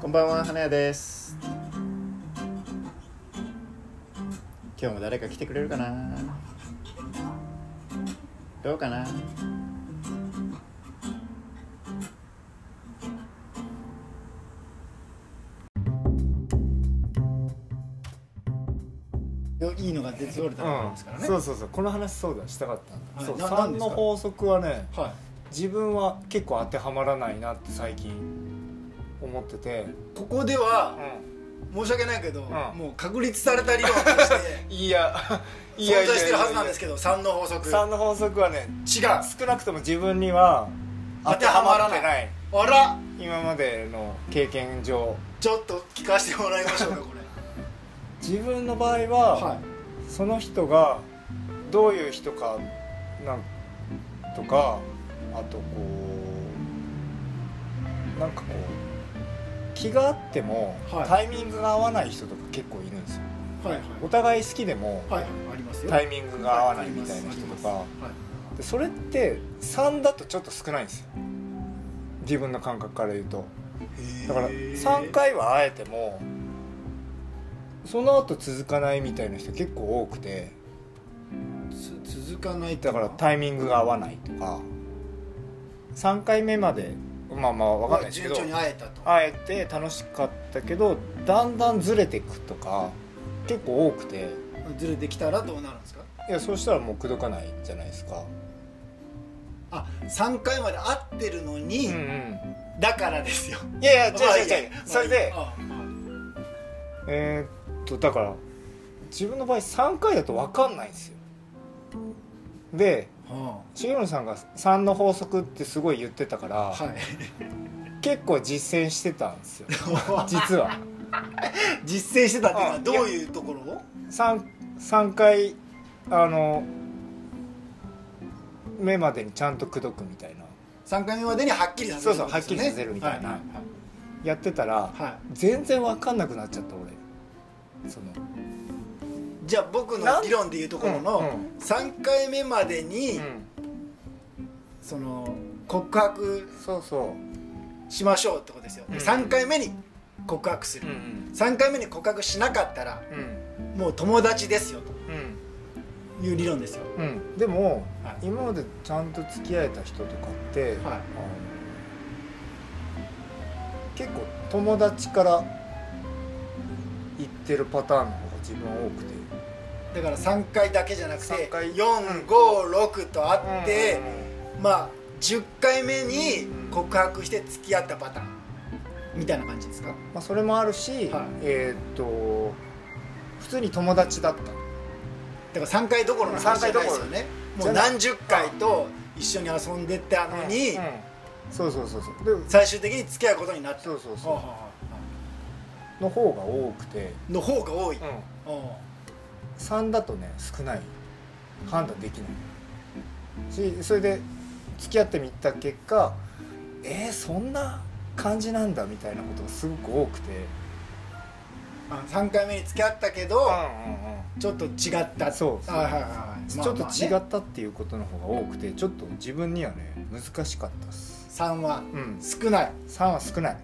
こんばんは花屋です。今日も誰か来てくれるかな？どうかな？いいのが出ておれたらですからね、そうそうそう。この話そうだ。したかったはい。そう。3ななんですか？の法則はねはい自分は結構当てはまらないなって最近思ってて、ここでは申し訳ないけど、もう確立された理論として いやい存在してるはずなんですけど3の法則。違う3の法則はね少なくとも自分には当てはまらない。あら今までの経験上。ちょっと聞かせてもらいましょうかこれ。自分の場合は、はい。その人がどういう人かなんとかあとこうなんかこう気があっても、はい。タイミングが合わない人とか結構いるんですよ。はいはい。お互い好きでも、タイミングが合わないみたいな人とか、はい。でそれって3だとちょっと少ないんですよ。自分の感覚から言うと。だから3回は会えてもその後続かないみたいな人結構多くて。つ続かないだからタイミングが合わないとか3回目までまあまあ分かんないですけど順調に会えたと。会えて楽しかったけどだんだんずれていくとか結構多くて。ずれてきたらどうなるんですか？いやそうしたらもう口説かないじゃないですか。あ3回まで会ってるのに、うんうん。だからですよ。いやいや違うまあ違う。違うそれであえーっとだから自分の場合3回だと分かんないんですよ。であ重野さんが3の法則ってすごい言ってたから、はい。結構実践してたんですよ。実は。実践してたっていうのはうん。どういうところを？3, 3回あの目までにちゃんと口説くみたいな。3回目までにはっきりさせるそうそうはっきりさせるみたいな。はい。やってたらはい。はい全然分かんなくなっちゃった俺。そのじゃあ僕の理論でいうところのん3回目までに、うん。その告白しましょうってことですよ、うん。3回目に告白する、うん3回目に告白しなかったらうん。もう友達ですようん。という理論ですよ。でも、はい。今までちゃんと付き合えた人とかって、結構友達から言ってるパターンの方が自分は多くて。だから3回だけじゃなくて3回。456とあって、うんまあ10回目に告白して付き合ったパターン。みたいな感じですか？まあ、それもあるし、はい。えーっと普通に友達だった。だから3回どころの話じゃないですよね。もう何十回と一緒に遊んでたのに、うんそうそうそうそう。で最終的に付き合うことになった。そうそうそうの方が多くて、あの方が多い、うん、あ3だとね少ない。判断できない。しそれで付き合ってみた結果えー、そんな感じなんだみたいなことがすごく多くて、あ3回目に付き合ったけど、うんちょっと違った。そうそう。はいはいはいちょっと違まあったっていうことの方が多くてちょっと自分にはね難しかったっす。まあね3はうん。少ない。3は少ない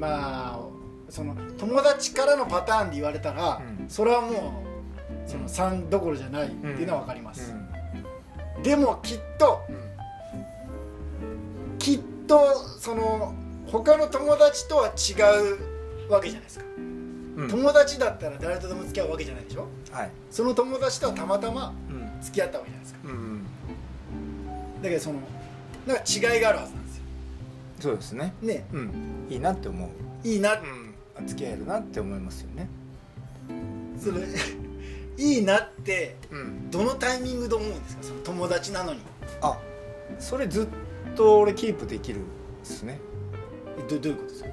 まあその友達からのパターンで言われたら、うん。それはもうその3どころじゃないっていうのは分かります、うん。でもきっときっとその他の友達とは違うわけじゃないですか、うん。友達だったら誰とでも付き合うわけじゃないでしょ。はい。その友達とはたまたまうん。付き合ったわけじゃないですか。うん。だけどそのなんか違いがあるはずそうですね。ね。うん。いいなって思う。いいな、うん。付き合えるなって思いますよね。それ いいなってうん。どのタイミングで思うんですか？その友達なのに。あそれずっと俺キープできるですね。えどどういうことですか？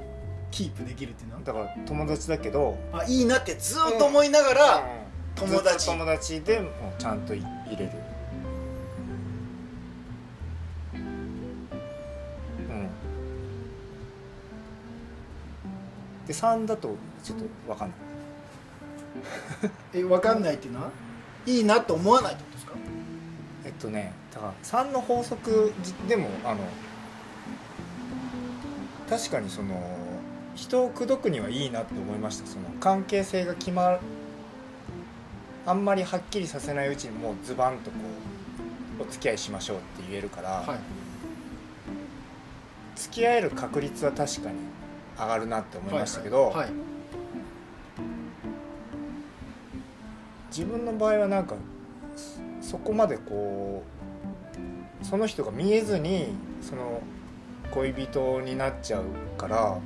キープできるっていうのは？だから友達だけど。あいいなってずっと思いながら、うん。友達。友達でもうちゃんとい入れる。うんで3だとちょっと分かんない。え分かんないっていうのは？いいなと思わないってことですか？えっとねだから3の法則でもあの確かにその人を口説くにはいいなって思いました。その関係性が決まるあんまりはっきりさせないうちにもうズバンとこうお付き合いしましょうって言えるから、はい。付き合える確率は確かに上がるなって思いましたけど、はい。自分の場合はなんかそそこまでこうその人が見えずにその恋人になっちゃうから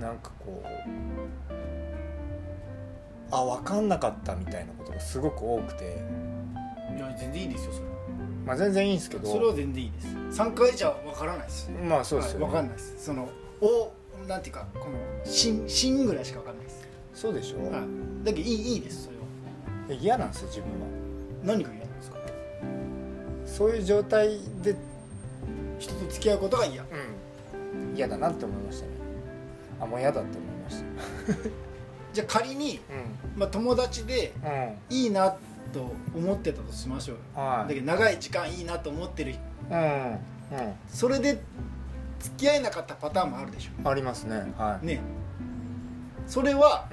なんかこうあ分かんなかったみたいなことがすごく多くて、いや全然いいですよそれはまあ、全然いいんですけど。それは全然いいです。3回じゃわからないですまあそうですよね、はい、わかんないです。そのおなんていうかこの芯芯ぐらいしかわかんないです。そうでしょ、はい。だけどいいいいですそれは。嫌なんですよ自分は。何が嫌なんですか？そういう状態で人と付き合うことが嫌。うん。嫌だなって思いましたね。あもう嫌だって思いました。じゃあ仮に、うまあ、友達でいいなと思ってたとしましょう。よはだけど長い時間いいなと思ってるいうんうん。それで付き合えなかったパターンもあるでしょ。ありますね。はい、ね。それは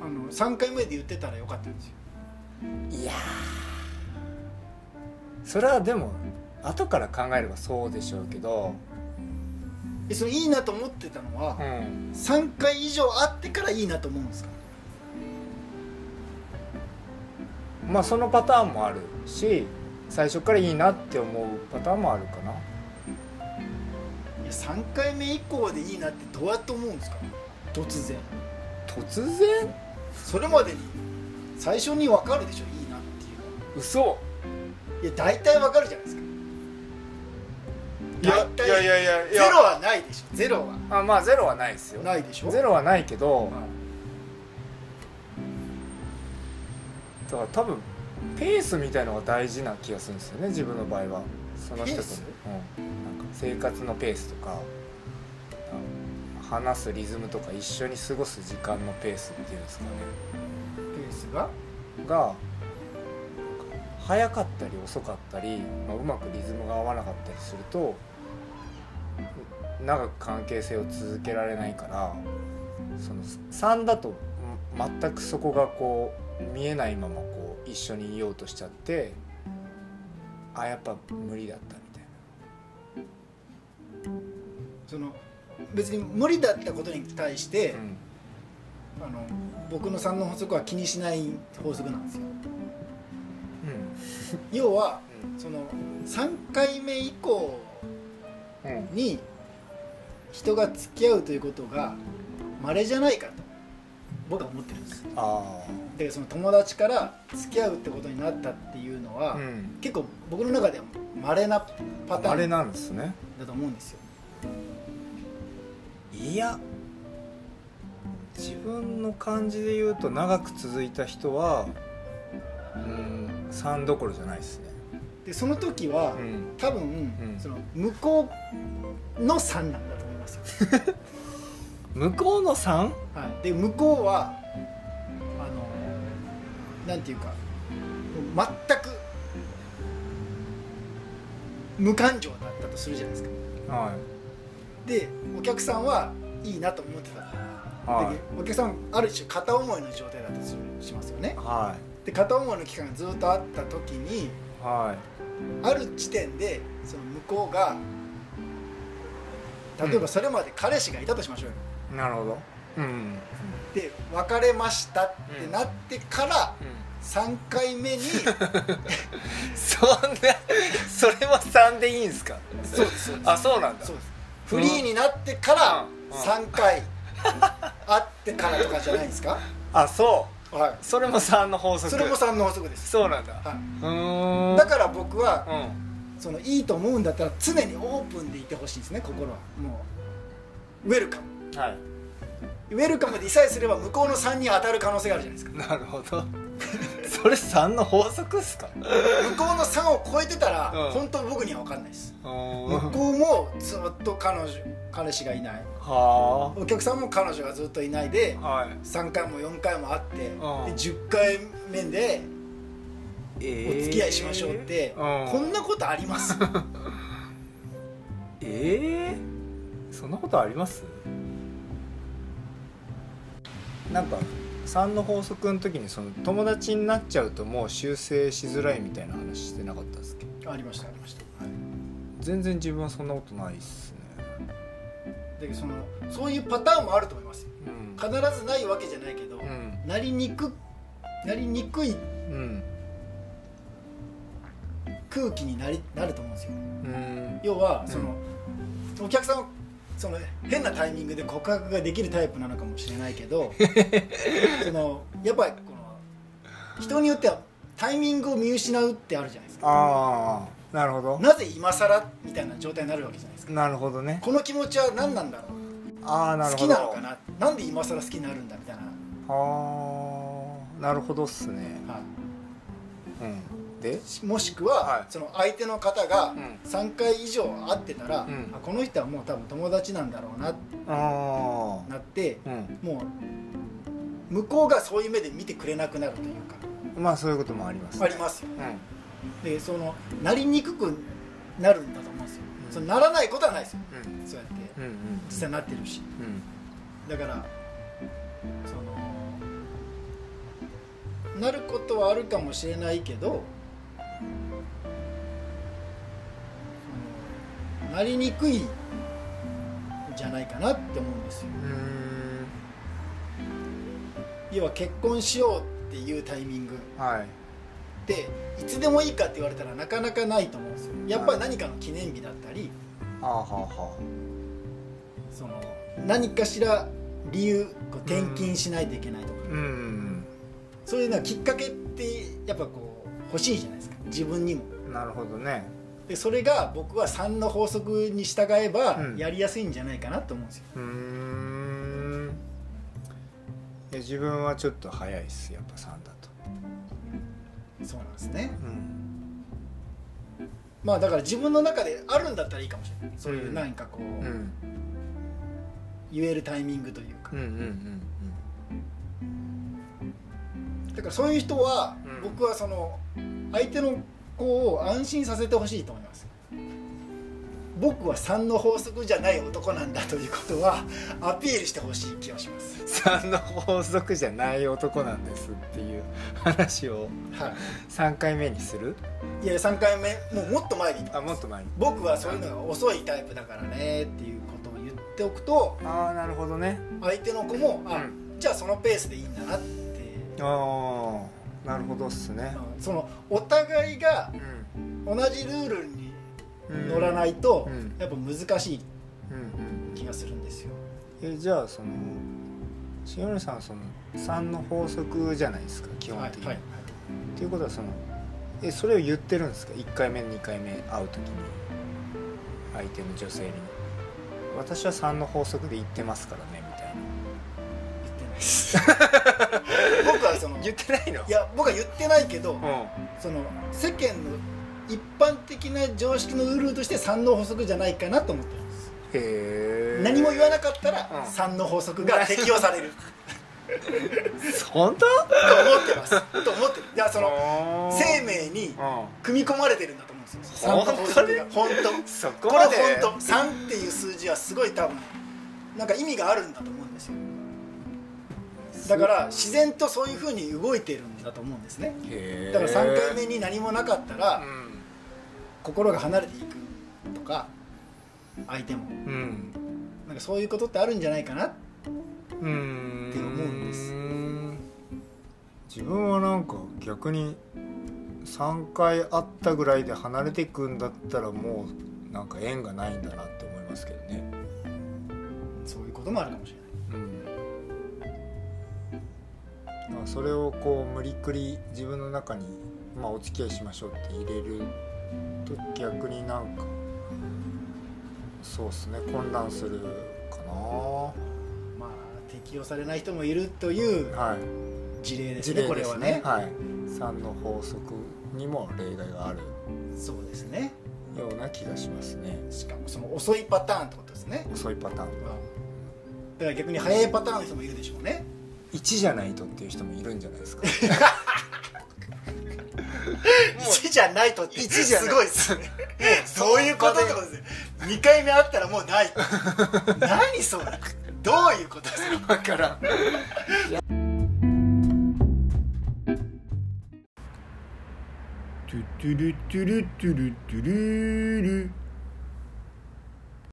うあの3回目で言ってたらよかったんですよ。ん、いやー。それはでも後から考えればそうでしょうけど。えそのいいなと思ってたのは、うん。3回以上会ってからいいなと思うんですか？まあそのパターンもあるし最初からいいなって思うパターンもあるかな。いや3回目以降でいいなってどうやって思うんですか？突然。突然？それまでに。最初に分かるでしょ？いいなっていう嘘。のいや大体分かるじゃないですか。いや大体いやいやいやいや。ゼロはないでしょ。ゼロは。あまあゼロはないですよ。ないでしょ？ゼロはないけど、はいだから多分ペースみたいのが大事な気がするんですよね自分の場合は。その人と。ペース？うん、なんか生活のペースとかあ話すリズムとか一緒に過ごす時間のペースっていうんですかね。ペースが？が早かったり遅かったり、まあ、うまくリズムが合わなかったりすると長く関係性を続けられないからその3だとん全くそこがこう見えないままこう一緒にいようとしちゃってあやっぱ無理だったみたいその別に無理だったことに対して、な、あの僕の3の法則は気にしない法則なんですよ。うん。要はその3回目以降うん。うんに人が付き合うということが稀じゃないかと僕は思ってるんです。あでその友達から付き合うってことになったっていうのは、あうん。結構僕の中では稀なパタあれーンなんですね。だと思うんですよ。いや自分の感じで言うと長く続いた人はうん3どころじゃないですね。でその時は、うん。多分、ん。その向こうの3なんだと思いますよ、向こうの 3? はい、で向こうはあのなんていうかもう全く無感情だったとするじゃないですか。はでお客さんはいいなと思ってた。いはい。でお客さんある種片思いの状態だとするしますよね。はで片思いの期間がずっとあった時にい。はある時点でその向こうが例えばそれまで彼氏がいたとしましょうよ、いなるほど。うん。で別れましたってなってから3回目にそんなそれも3でいいんですか？そうです。あそうなんだ。そうです。フリーになってからうん。3回会ってからとかじゃないですか？あそはうそれも3の法則。いそれも3の法則です、そうなんだ。はうーん。い、だから僕はうん。そのいいと思うんだったら常にオープンでいてほしいですね心は。もうウェルカムはい。ウェルカムでいさえすれば向こうの3に当たる可能性があるじゃないですか。なるほど。それ3の法則っすか？向こうの3を超えてたら、うん。本当僕には分かんないです。向はこうもずっと彼女彼氏がいない。あ。お客さんも彼女がずっといないではい。3回も4回も会って、でん。10回目でえお付き合いしましょうって、うん。こんなことあります？ええそんなことあります？なんか3の法則の時にその友達になっちゃうともう修正しづらいみたいな話してなかったですけ？どありましたありました、はい。全然自分はそんなことないっすね。でそのそういうパターンもあると思いますよ。うん。必ずないわけじゃないけど、うん。なりにくなりにくいうん。空気になりなると思うんですよ。うん。要はその、お客さんはその変なタイミングで告白ができるタイプなのかもしれないけど そのやっぱりこの人によってはタイミングを見失うってあるじゃないですか。ああなるほど。なぜ今更みたいな状態になるわけじゃないですか。なるほどね。この気持ちは何なんだろう。好ああなるほど。きなのかな。なんで今更好きになるんだみたいな、ああなるほどっすね。はうんでい、もしくは、はい。その相手の方がうん。3回以上会ってたら、うん。あこの人はもう多分友達なんだろうなってあなってあうん。もう向こうがそういう目で見てくれなくなるというか。まあそういうこともありますありますよ。うん。でそのなりにくくなるんだと思うんですよ、うん。そのならないことはないですよ。うん。そうやってうんうん。実際なってるし。うん。だからそのなることはあるかもしれないけどそのなりにくいんじゃないかなって思うんですよ。う要は結婚しようっていうタイミング。はい。っていつでもいいかって言われたらなかなかないと思うんですよ。やっぱり何かの記念日だったりはあはあはその何かしら理由こう転勤しないといけないとか、あうんそういうのはきっかけってやっぱこう欲しいじゃない。ですか自分にも。なるほどね。でそれが僕は3の法則に従えばうん。やりやすいんじゃないかなと思うんですよ、うーん。自分はちょっと早いっす。やっぱ3だと。そうなんですね。うん。まあだから自分の中であるんだったらいいかもしれない。そういう何かこう、うん。言えるタイミングというか。うんうんうん。だからそういう人は、うん。僕はその相手の子を安心させてほしいと思います。僕は3の法則じゃない男なんだということはアピールしてほしい気がします。3の法則じゃない男なんですっていう話をは3回目にする？いいや3回目もうもっと前に。あもっと前に。僕はそういうのが遅いタイプだからねっていうことを言っておくとああなるほどね。相手の子も、あうん。じゃあそのペースでいいんだなって。ああなるほどっすね。うん。そのお互いがうん。同じルールにうん乗らないと、うん。やっぱ難しいうん気がするんですよ。うんえじゃあそのしおりさんはその3の法則じゃないですか基本的に、はいはいっていうことはそのえそれを言ってるんですか？1回目2回目会う時に。相手の女性に。私は3の法則で言ってますからねみたいな。言ってないです 言ってないの？いや僕は言ってないけど、うん。その世間の一般的な常識のルールとして3の法則じゃないかなと思ってるんです。へえ。何も言わなかったらうん。3の法則が適用される。本当？と思ってます。と思ってる。いやその生命にうん。組み込まれてるんだと思うんですよ。3の法則が。本当。そここれ本当。3っていう数字はすごい多分なんか意味があるんだと思うだから自然とそういうふうに動いてるんだと思うんですね。だから3回目に何もなかったらうん。心が離れていくとか相手も。うん。なんかそういうことってあるんじゃないかな。うんって思うんです。自分はなんか逆に3回会ったぐらいで離れていくんだったらもうなんか縁がないんだなって思いますけどね。そういうこともあるかもしれない。うんだからそれをこう無理くり自分の中に、まあ、お付き合いしましょうって入れると逆になんかそうっすね混乱するかな。まあ適用されない人もいるというはい。事例です事例ですね。これはね。ねはい。3の法則にも例外がある。そうですね。ような気がしますね。しかもその遅いパターンってことですね。遅いパターン。だから逆に早いパターンの人もいるでしょうね1じゃないとっていう人もいるんじゃないですか。1じゃないとって1じゃない。すごいですね。そういうことってことですね2回目会ったらもうない。何それ？どういうことですか？だからトゥトゥルトゥルトゥルトゥルル